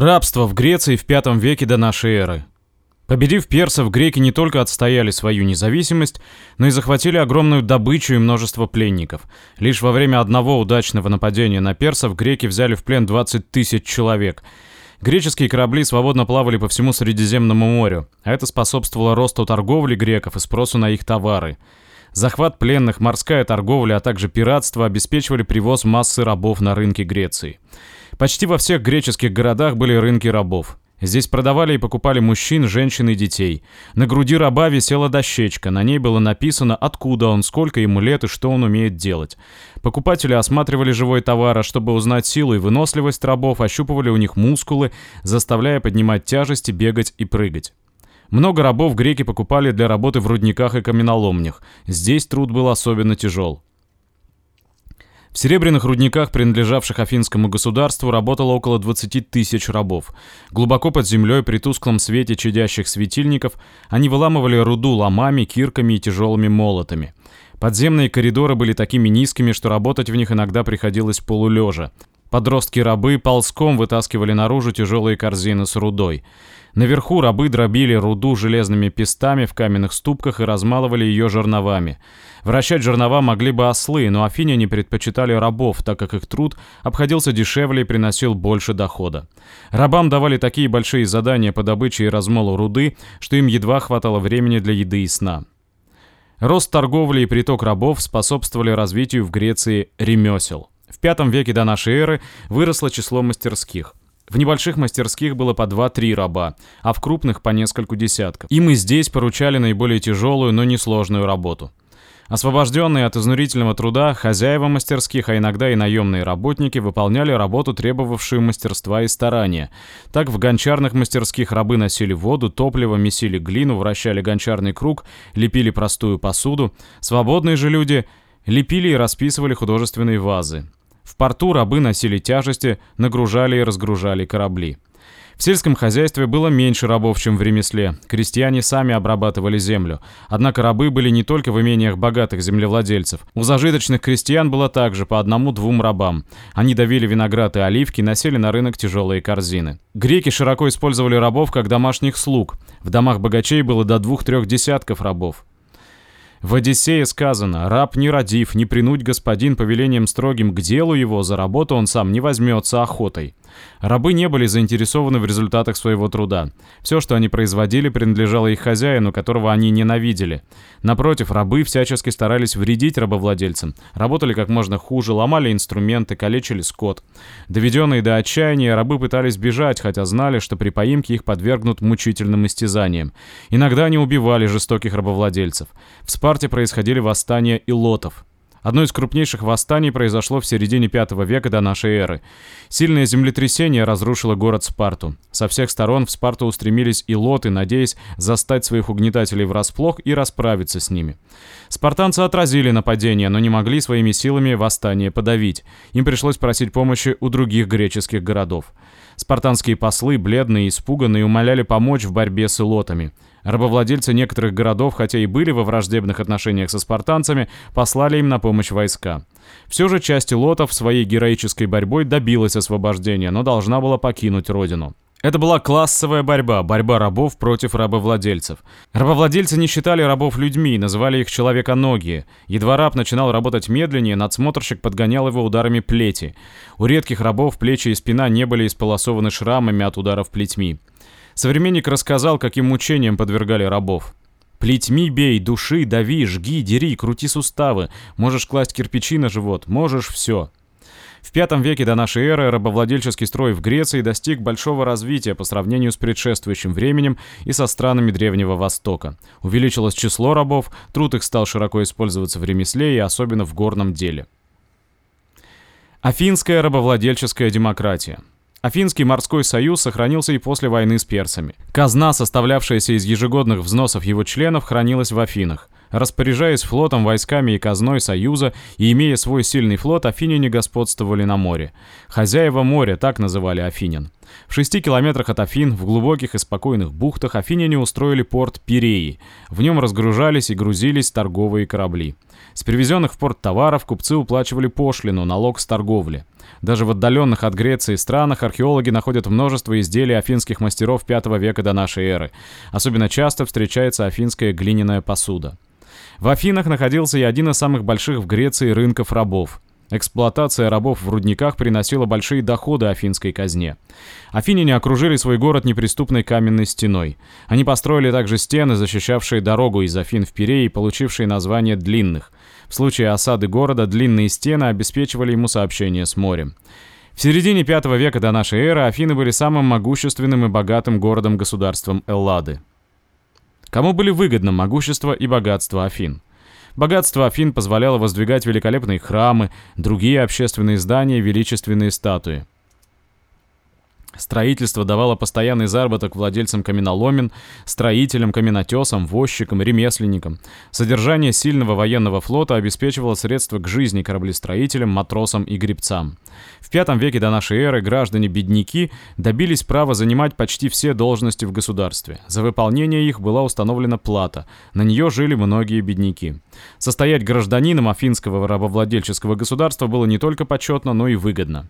Рабство в Греции в V веке до нашей эры. Победив персов, греки не только отстояли свою независимость, но и захватили огромную добычу и множество пленников. Лишь во время одного удачного нападения на персов греки взяли в плен 20 тысяч человек. Греческие корабли свободно плавали по всему Средиземному морю, а это способствовало росту торговли греков и спросу на их товары. Захват пленных, морская торговля, а также пиратство обеспечивали привоз массы рабов на рынки Греции. Почти во всех греческих городах были рынки рабов. Здесь продавали и покупали мужчин, женщин и детей. На груди раба висела дощечка, на ней было написано, откуда он, сколько ему лет и что он умеет делать. Покупатели осматривали живой товар, а чтобы узнать силу и выносливость рабов, ощупывали у них мускулы, заставляя поднимать тяжести, бегать и прыгать. Много рабов греки покупали для работы в рудниках и каменоломнях. Здесь труд был особенно тяжел. В серебряных рудниках, принадлежавших Афинскому государству, работало около 20 тысяч рабов. Глубоко под землей, при тусклом свете чадящих светильников, они выламывали руду ломами, кирками и тяжелыми молотами. Подземные коридоры были такими низкими, что работать в них иногда приходилось полулежа. Подростки-рабы ползком вытаскивали наружу тяжелые корзины с рудой. Наверху рабы дробили руду железными пестами в каменных ступках и размалывали ее жерновами. Вращать жернова могли бы ослы, но афиняне предпочитали рабов, так как их труд обходился дешевле и приносил больше дохода. Рабам давали такие большие задания по добыче и размолу руды, что им едва хватало времени для еды и сна. Рост торговли и приток рабов способствовали развитию в Греции ремесел. В V веке до нашей эры выросло число мастерских. В небольших мастерских было по 2-3 раба, а в крупных по нескольку десятков. Им и здесь поручали наиболее тяжелую, но несложную работу. Освобожденные от изнурительного труда, хозяева мастерских, а иногда и наемные работники выполняли работу, требовавшую мастерства и старания. Так в гончарных мастерских рабы носили воду, топливо, месили глину, вращали гончарный круг, лепили простую посуду. Свободные же люди лепили и расписывали художественные вазы. В порту рабы носили тяжести, нагружали и разгружали корабли. В сельском хозяйстве было меньше рабов, чем в ремесле. Крестьяне сами обрабатывали землю. Однако рабы были не только в имениях богатых землевладельцев. У зажиточных крестьян было также по одному-двум рабам. Они давили виноград и оливки, носили на рынок тяжелые корзины. Греки широко использовали рабов как домашних слуг. В домах богачей было до двух-трех десятков рабов. В Одиссее сказано «Раб не родив, не принуть господин повелением строгим к делу его, за работу он сам не возьмется охотой». Рабы не были заинтересованы в результатах своего труда. Все, что они производили, принадлежало их хозяину, которого они ненавидели. Напротив, рабы всячески старались вредить рабовладельцам. Работали как можно хуже, ломали инструменты, калечили скот. Доведенные до отчаяния, рабы пытались бежать, хотя знали, что при поимке их подвергнут мучительным истязаниям. Иногда они убивали жестоких рабовладельцев. В Спарте происходили восстания илотов. Одно из крупнейших восстаний произошло в середине V века до нашей эры. Сильное землетрясение разрушило город Спарту. Со всех сторон в Спарту устремились и лоты, надеясь застать своих угнетателей врасплох и расправиться с ними. Спартанцы отразили нападение, но не могли своими силами восстание подавить. Им пришлось просить помощи у других греческих городов. Спартанские послы, бледные и испуганные, умоляли помочь в борьбе с илотами. Рабовладельцы некоторых городов, хотя и были во враждебных отношениях со спартанцами, послали им на помощь войска. Все же часть лотов своей героической борьбой добилась освобождения, но должна была покинуть родину. Это была классовая борьба, борьба рабов против рабовладельцев. Рабовладельцы не считали рабов людьми, называли их человеконогие. Едва раб начинал работать медленнее, надсмотрщик подгонял его ударами плети. У редких рабов плечи и спина не были исполосованы шрамами от ударов плетьми. Современник рассказал, каким мучениям подвергали рабов. Плетьми бей, души, дави, жги, дери, крути суставы. Можешь класть кирпичи на живот, можешь все. В V веке до нашей эры рабовладельческий строй в Греции достиг большого развития по сравнению с предшествующим временем и со странами Древнего Востока. Увеличилось число рабов, труд их стал широко использоваться в ремесле и особенно в горном деле. Афинская рабовладельческая демократия – Афинский морской союз сохранился и после войны с персами. Казна, составлявшаяся из ежегодных взносов его членов, хранилась в Афинах. Распоряжаясь флотом, войсками и казной Союза и имея свой сильный флот, афиняне господствовали на море. Хозяева моря, так называли афинян. В шести километрах от Афин, в глубоких и спокойных бухтах, афиняне устроили порт Пиреи. В нем разгружались и грузились торговые корабли. С привезенных в порт товаров купцы уплачивали пошлину, налог с торговли. Даже в отдаленных от Греции странах археологи находят множество изделий афинских мастеров V века до нашей эры. Особенно часто встречается афинская глиняная посуда. В Афинах находился и один из самых больших в Греции рынков рабов. Эксплуатация рабов в рудниках приносила большие доходы афинской казне. Афиняне окружили свой город неприступной каменной стеной. Они построили также стены, защищавшие дорогу из Афин в Пирей, получившие название «длинных». В случае осады города длинные стены обеспечивали ему сообщение с морем. В середине V века до нашей эры Афины были самым могущественным и богатым городом-государством Эллады. Кому были выгодны могущество и богатство Афин? Богатство Афин позволяло воздвигать великолепные храмы, другие общественные здания, величественные статуи. Строительство давало постоянный заработок владельцам каменоломен, строителям, каменотесам, возчикам, ремесленникам. Содержание сильного военного флота обеспечивало средства к жизни кораблестроителям, матросам и гребцам. В V веке до нашей эры граждане-бедняки добились права занимать почти все должности в государстве. За выполнение их была установлена плата. На нее жили многие бедняки. Состоять гражданином афинского рабовладельческого государства было не только почетно, но и выгодно.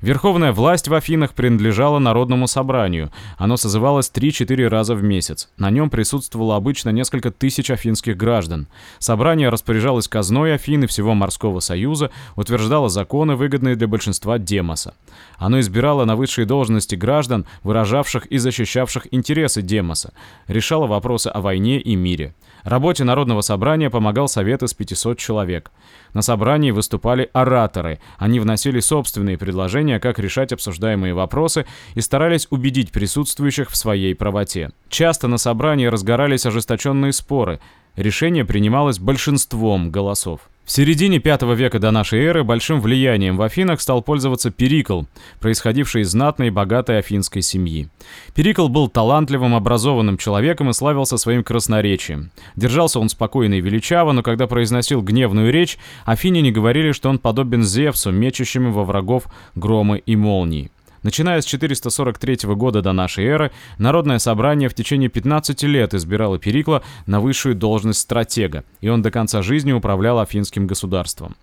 Верховная власть в Афинах принадлежала Народному собранию. Оно созывалось 3-4 раза в месяц. На нем присутствовало обычно несколько тысяч афинских граждан. Собрание распоряжалось казной Афин и всего Морского Союза, утверждало законы, выгодные для большинства Демоса. Оно избирало на высшие должности граждан, выражавших и защищавших интересы Демоса, решало вопросы о войне и мире. Работе Народного собрания помогал совет из 500 человек. На собрании выступали ораторы. Они вносили собственные предложения, как решать обсуждаемые вопросы, и старались убедить присутствующих в своей правоте. Часто на собрании разгорались ожесточенные споры. Решение принималось большинством голосов. В середине V века до нашей эры большим влиянием в Афинах стал пользоваться Перикл, происходивший из знатной и богатой афинской семьи. Перикл был талантливым, образованным человеком и славился своим красноречием. Держался он спокойно и величаво, но когда произносил гневную речь, афиняне говорили, что он подобен Зевсу, мечущему во врагов громы и молнии. Начиная с 443 года до нашей эры, Народное собрание в течение 15 лет избирало Перикла на высшую должность стратега, и он до конца жизни управлял афинским государством.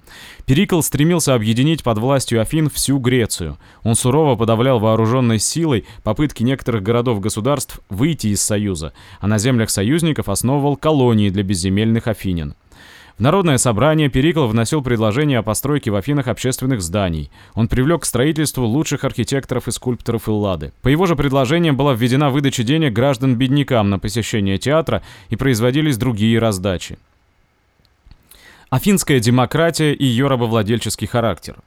Перикл стремился объединить под властью Афин всю Грецию. Он сурово подавлял вооруженной силой попытки некоторых городов-государств выйти из Союза, а на землях союзников основывал колонии для безземельных афинян. В Народное собрание Перикл вносил предложение о постройке в Афинах общественных зданий. Он привлек к строительству лучших архитекторов и скульпторов Эллады. По его же предложениям была введена выдача денег граждан-беднякам на посещение театра и производились другие раздачи. Афинская демократия и ее рабовладельческий характер.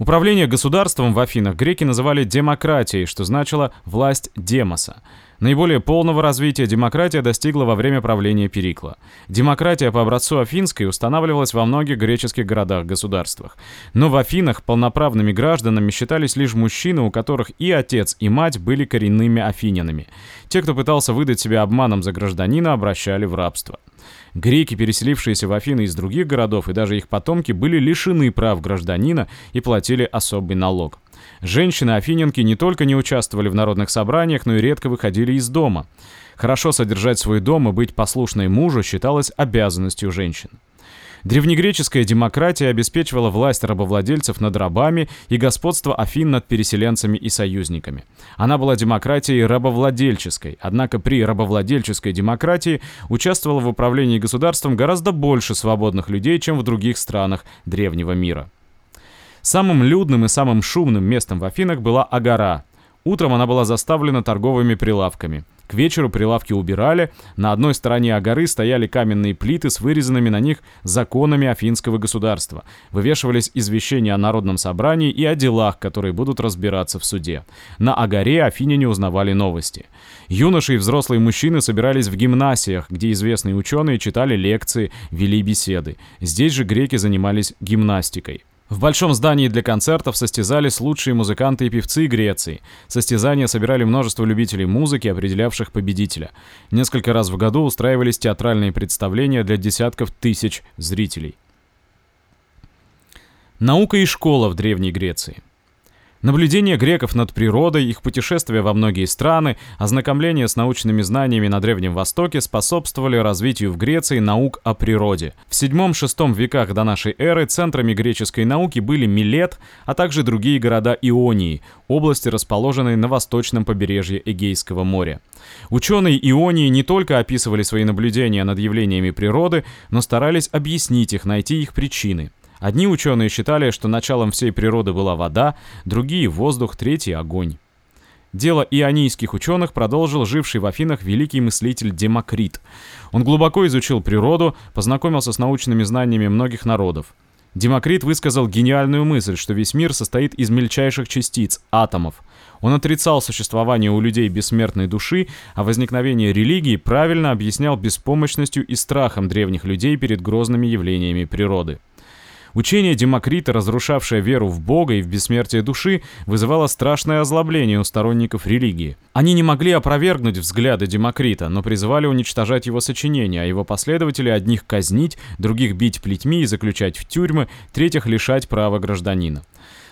Управление государством в Афинах греки называли демократией, что значило «власть демоса». Наиболее полного развития демократия достигла во время правления Перикла. Демократия по образцу афинской устанавливалась во многих греческих городах-государствах. Но в Афинах полноправными гражданами считались лишь мужчины, у которых и отец, и мать были коренными афинянами. Те, кто пытался выдать себя обманом за гражданина, обращали в рабство. Греки, переселившиеся в Афины из других городов, и даже их потомки, были лишены прав гражданина и платили особый налог. Женщины-афиненки не только не участвовали в народных собраниях, но и редко выходили из дома. Хорошо содержать свой дом и быть послушной мужу считалось обязанностью женщин. Древнегреческая демократия обеспечивала власть рабовладельцев над рабами и господство Афин над переселенцами и союзниками. Она была демократией рабовладельческой, однако при рабовладельческой демократии участвовало в управлении государством гораздо больше свободных людей, чем в других странах древнего мира. Самым людным и самым шумным местом в Афинах была Агора. Утром она была заставлена торговыми прилавками. К вечеру прилавки убирали, на одной стороне Агоры стояли каменные плиты с вырезанными на них законами афинского государства. Вывешивались извещения о народном собрании и о делах, которые будут разбираться в суде. На Агоре афиняне узнавали новости. Юноши и взрослые мужчины собирались в гимнасиях, где известные ученые читали лекции, вели беседы. Здесь же греки занимались гимнастикой. В большом здании для концертов состязались лучшие музыканты и певцы Греции. Состязания собирали множество любителей музыки, определявших победителя. Несколько раз в году устраивались театральные представления для десятков тысяч зрителей. Наука и школа в Древней Греции. Наблюдение греков над природой, их путешествия во многие страны, ознакомление с научными знаниями на Древнем Востоке способствовали развитию в Греции наук о природе. В VII-VI веках до нашей эры центрами греческой науки были Милет, а также другие города Ионии, области, расположенные на восточном побережье Эгейского моря. Ученые Ионии не только описывали свои наблюдения над явлениями природы, но старались объяснить их, найти их причины. Одни ученые считали, что началом всей природы была вода, другие — воздух, третий — огонь. Дело ионийских ученых продолжил живший в Афинах великий мыслитель Демокрит. Он глубоко изучил природу, познакомился с научными знаниями многих народов. Демокрит высказал гениальную мысль, что весь мир состоит из мельчайших частиц, атомов. Он отрицал существование у людей бессмертной души, а возникновение религии правильно объяснял беспомощностью и страхом древних людей перед грозными явлениями природы. Учение Демокрита, разрушавшее веру в Бога и в бессмертие души, вызывало страшное озлобление у сторонников религии. Они не могли опровергнуть взгляды Демокрита, но призывали уничтожать его сочинения, а его последователи одних казнить, других бить плетьми и заключать в тюрьмы, третьих лишать права гражданина.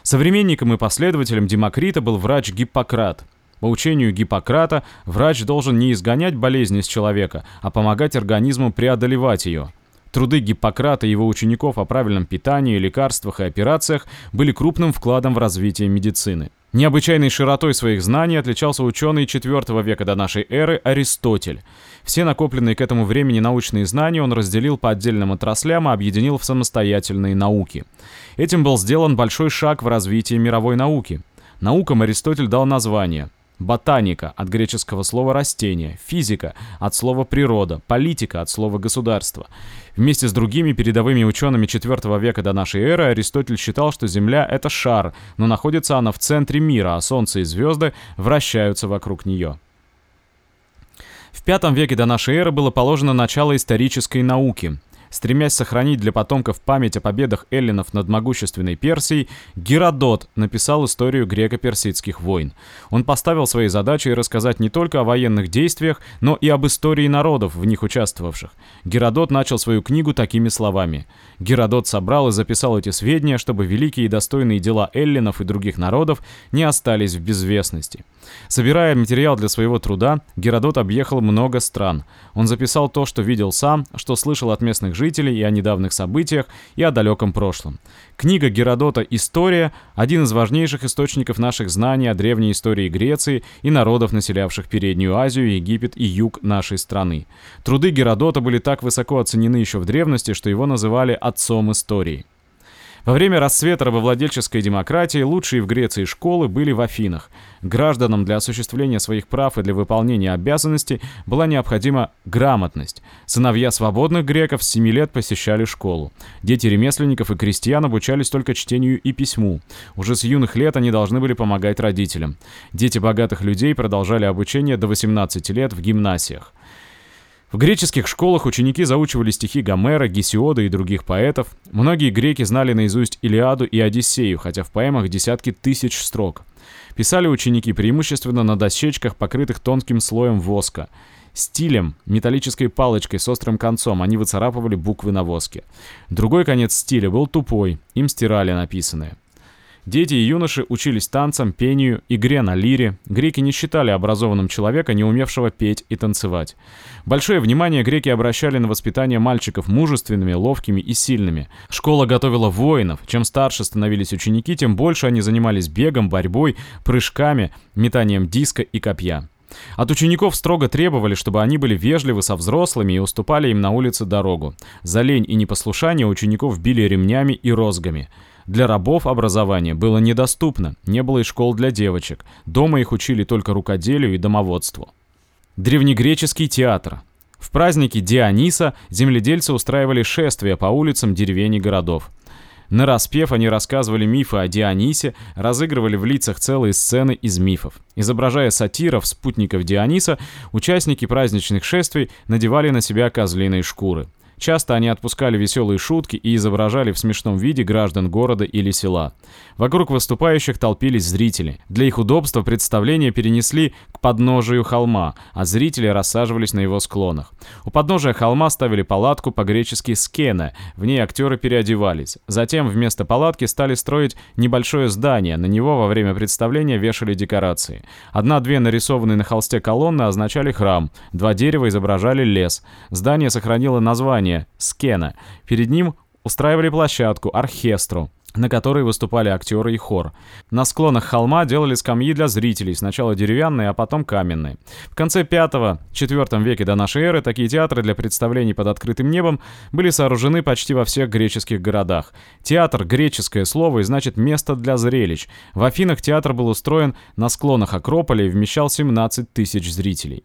Современником и последователем Демокрита был врач Гиппократ. По учению Гиппократа, врач должен не изгонять болезни из человека, а помогать организму преодолевать ее. Труды Гиппократа и его учеников о правильном питании, лекарствах и операциях были крупным вкладом в развитие медицины. Необычайной широтой своих знаний отличался ученый IV века до нашей эры Аристотель. Все накопленные к этому времени научные знания он разделил по отдельным отраслям и объединил в самостоятельные науки. Этим был сделан большой шаг в развитии мировой науки. Наукам Аристотель дал название – Ботаника от греческого слова «растение», физика от слова «природа», политика от слова «государство». Вместе с другими передовыми учеными IV века до нашей эры Аристотель считал, что Земля — это шар, но находится она в центре мира, а Солнце и звезды вращаются вокруг нее. В V веке до нашей эры было положено начало исторической науки. Стремясь сохранить для потомков память о победах эллинов над могущественной Персией, Геродот написал историю греко-персидских войн. Он поставил своей задачей рассказать не только о военных действиях, но и об истории народов, в них участвовавших. Геродот начал свою книгу такими словами. Геродот собрал и записал эти сведения, чтобы великие и достойные дела эллинов и других народов не остались в безвестности. Собирая материал для своего труда, Геродот объехал много стран. Он записал то, что видел сам, что слышал от местных жителей и о недавних событиях, и о далеком прошлом. Книга Геродота «История» — один из важнейших источников наших знаний о древней истории Греции и народов, населявших Переднюю Азию, Египет и юг нашей страны. Труды Геродота были так высоко оценены еще в древности, что его называли «отцом истории». Во время расцвета рабовладельческой демократии лучшие в Греции школы были в Афинах. Гражданам для осуществления своих прав и для выполнения обязанностей была необходима грамотность. Сыновья свободных греков с 7 лет посещали школу. Дети ремесленников и крестьян обучались только чтению и письму. Уже с юных лет они должны были помогать родителям. Дети богатых людей продолжали обучение до 18 лет в гимнасиях. В греческих школах ученики заучивали стихи Гомера, Гесиода и других поэтов. Многие греки знали наизусть Илиаду и Одиссею, хотя в поэмах десятки тысяч строк. Писали ученики преимущественно на дощечках, покрытых тонким слоем воска. Стилем, металлической палочкой с острым концом, они выцарапывали буквы на воске. Другой конец стиля был тупой, им стирали написанное. Дети и юноши учились танцам, пению, игре на лире. Греки не считали образованным человека, не умевшего петь и танцевать. Большое внимание греки обращали на воспитание мальчиков мужественными, ловкими и сильными. Школа готовила воинов. Чем старше становились ученики, тем больше они занимались бегом, борьбой, прыжками, метанием диска и копья. От учеников строго требовали, чтобы они были вежливы со взрослыми и уступали им на улице дорогу. За лень и непослушание учеников били ремнями и розгами. Для рабов образование было недоступно, не было и школ для девочек. Дома их учили только рукоделию и домоводству. Древнегреческий театр. В праздники Диониса земледельцы устраивали шествия по улицам деревень и городов. На распев они рассказывали мифы о Дионисе, разыгрывали в лицах целые сцены из мифов. Изображая сатиров, спутников Диониса, участники праздничных шествий надевали на себя козлиные шкуры. Часто они отпускали веселые шутки и изображали в смешном виде граждан города или села. Вокруг выступающих толпились зрители. Для их удобства представление перенесли к подножию холма, а зрители рассаживались на его склонах. У подножия холма ставили палатку по-гречески «скена», в ней актеры переодевались. Затем вместо палатки стали строить небольшое здание, на него во время представления вешали декорации. Одна-две нарисованные на холсте колонны означали храм, два дерева изображали лес. Здание сохранило название «скена». Перед ним устраивали площадку, оркестру на которой выступали актеры и хор. На склонах холма делали скамьи для зрителей, сначала деревянные, а потом каменные. В конце 5-4 веке до нашей эры такие театры для представлений под открытым небом были сооружены почти во всех греческих городах. Театр — греческое слово и значит «место для зрелищ». В Афинах театр был устроен на склонах Акрополя и вмещал 17 тысяч зрителей.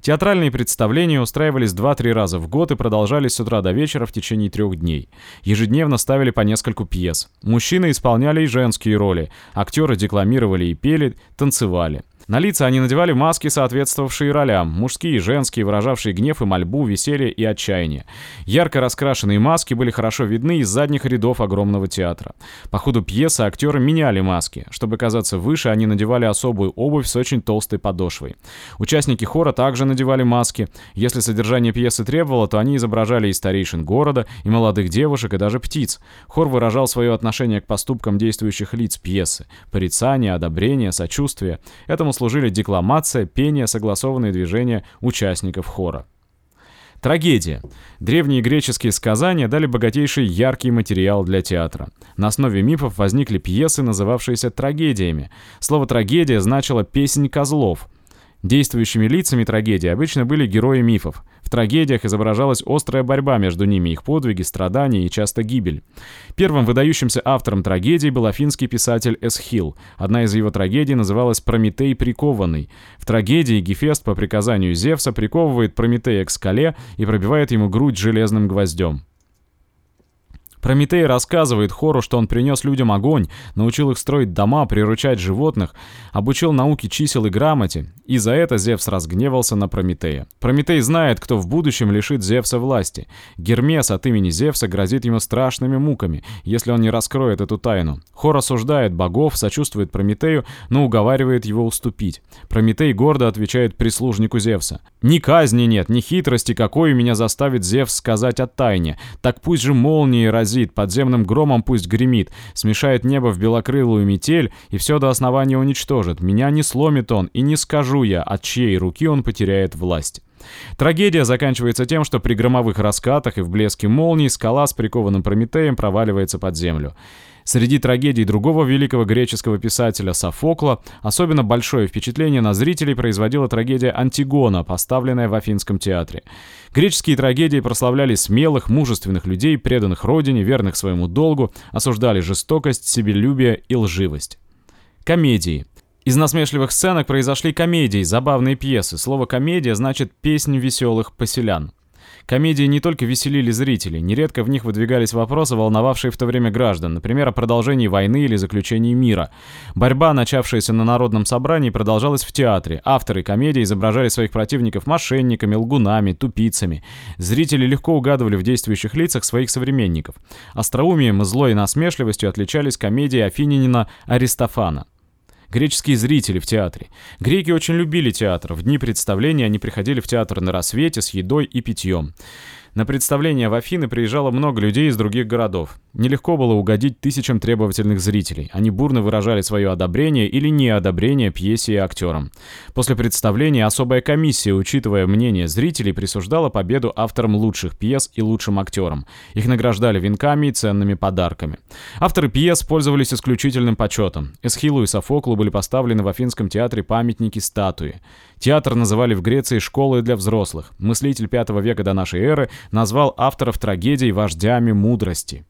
Театральные представления устраивались 2-3 раза в год и продолжались с утра до вечера в течение трех дней. Ежедневно ставили по нескольку пьес. Мужчины исполняли и женские роли, актеры декламировали и пели, танцевали. На лица они надевали маски, соответствовавшие ролям, мужские и женские, выражавшие гнев и мольбу, веселье и отчаяние. Ярко раскрашенные маски были хорошо видны из задних рядов огромного театра. По ходу пьесы актеры меняли маски. Чтобы казаться выше, они надевали особую обувь с очень толстой подошвой. Участники хора также надевали маски. Если содержание пьесы требовало, то они изображали и старейшин города, и молодых девушек, и даже птиц. Хор выражал свое отношение к поступкам действующих лиц пьесы. Порицание, одобрение, сочувствие. Этому служили декламация, пение, согласованные движения участников хора. Трагедия. Древние греческие сказания дали богатейший яркий материал для театра. На основе мифов возникли пьесы, называвшиеся трагедиями. Слово «трагедия» значило «песнь козлов». Действующими лицами трагедии обычно были герои мифов. В трагедиях изображалась острая борьба между ними, их подвиги, страдания и часто гибель. Первым выдающимся автором трагедии был афинский писатель Эсхил. Одна из его трагедий называлась «Прометей прикованный». В трагедии Гефест по приказанию Зевса приковывает Прометея к скале и пробивает ему грудь железным гвоздем. Прометей рассказывает Хору, что он принес людям огонь, научил их строить дома, приручать животных, обучил науке чисел и грамоте, и за это Зевс разгневался на Прометея. Прометей знает, кто в будущем лишит Зевса власти. Гермес от имени Зевса грозит ему страшными муками, если он не раскроет эту тайну. Хор осуждает богов, сочувствует Прометею, но уговаривает его уступить. Прометей гордо отвечает прислужнику Зевса. «Ни казни нет, ни хитрости, какой меня заставит Зевс сказать о тайне. Так пусть же молнии разят разит, подземным громом пусть гремит, смешает небо в белокрылую метель и все до основания уничтожит. Меня не сломит он, и не скажу я, от чьей руки он потеряет власть. Трагедия заканчивается тем, что при громовых раскатах и в блеске молний скала с прикованным Прометеем проваливается под землю. Среди трагедий другого великого греческого писателя Софокла особенно большое впечатление на зрителей производила трагедия «Антигона», поставленная в Афинском театре. Греческие трагедии прославляли смелых, мужественных людей, преданных родине, верных своему долгу, осуждали жестокость, себелюбие и лживость. Комедии. Из насмешливых сценок произошли комедии, забавные пьесы. Слово «комедия» значит «песнь веселых поселян». Комедии не только веселили зрителей, нередко в них выдвигались вопросы, волновавшие в то время граждан, например, о продолжении войны или заключении мира. Борьба, начавшаяся на народном собрании, продолжалась в театре. Авторы комедии изображали своих противников мошенниками, лгунами, тупицами. Зрители легко угадывали в действующих лицах своих современников. Остроумием, злой насмешливостью отличались комедии афинянина Аристофана греческие зрители в театре. Греки очень любили театр. В дни представления они приходили в театр на рассвете с едой и питьем. На представление в Афины приезжало много людей из других городов. Нелегко было угодить тысячам требовательных зрителей. Они бурно выражали свое одобрение или неодобрение пьесе и актерам. После представления особая комиссия, учитывая мнение зрителей, присуждала победу авторам лучших пьес и лучшим актерам. Их награждали венками и ценными подарками. Авторы пьес пользовались исключительным почетом. Эсхилу и Софоклу были поставлены в Афинском театре памятники статуи. Театр называли в Греции школой для взрослых. Мыслитель V века до нашей эры назвал авторов трагедий вождями мудрости.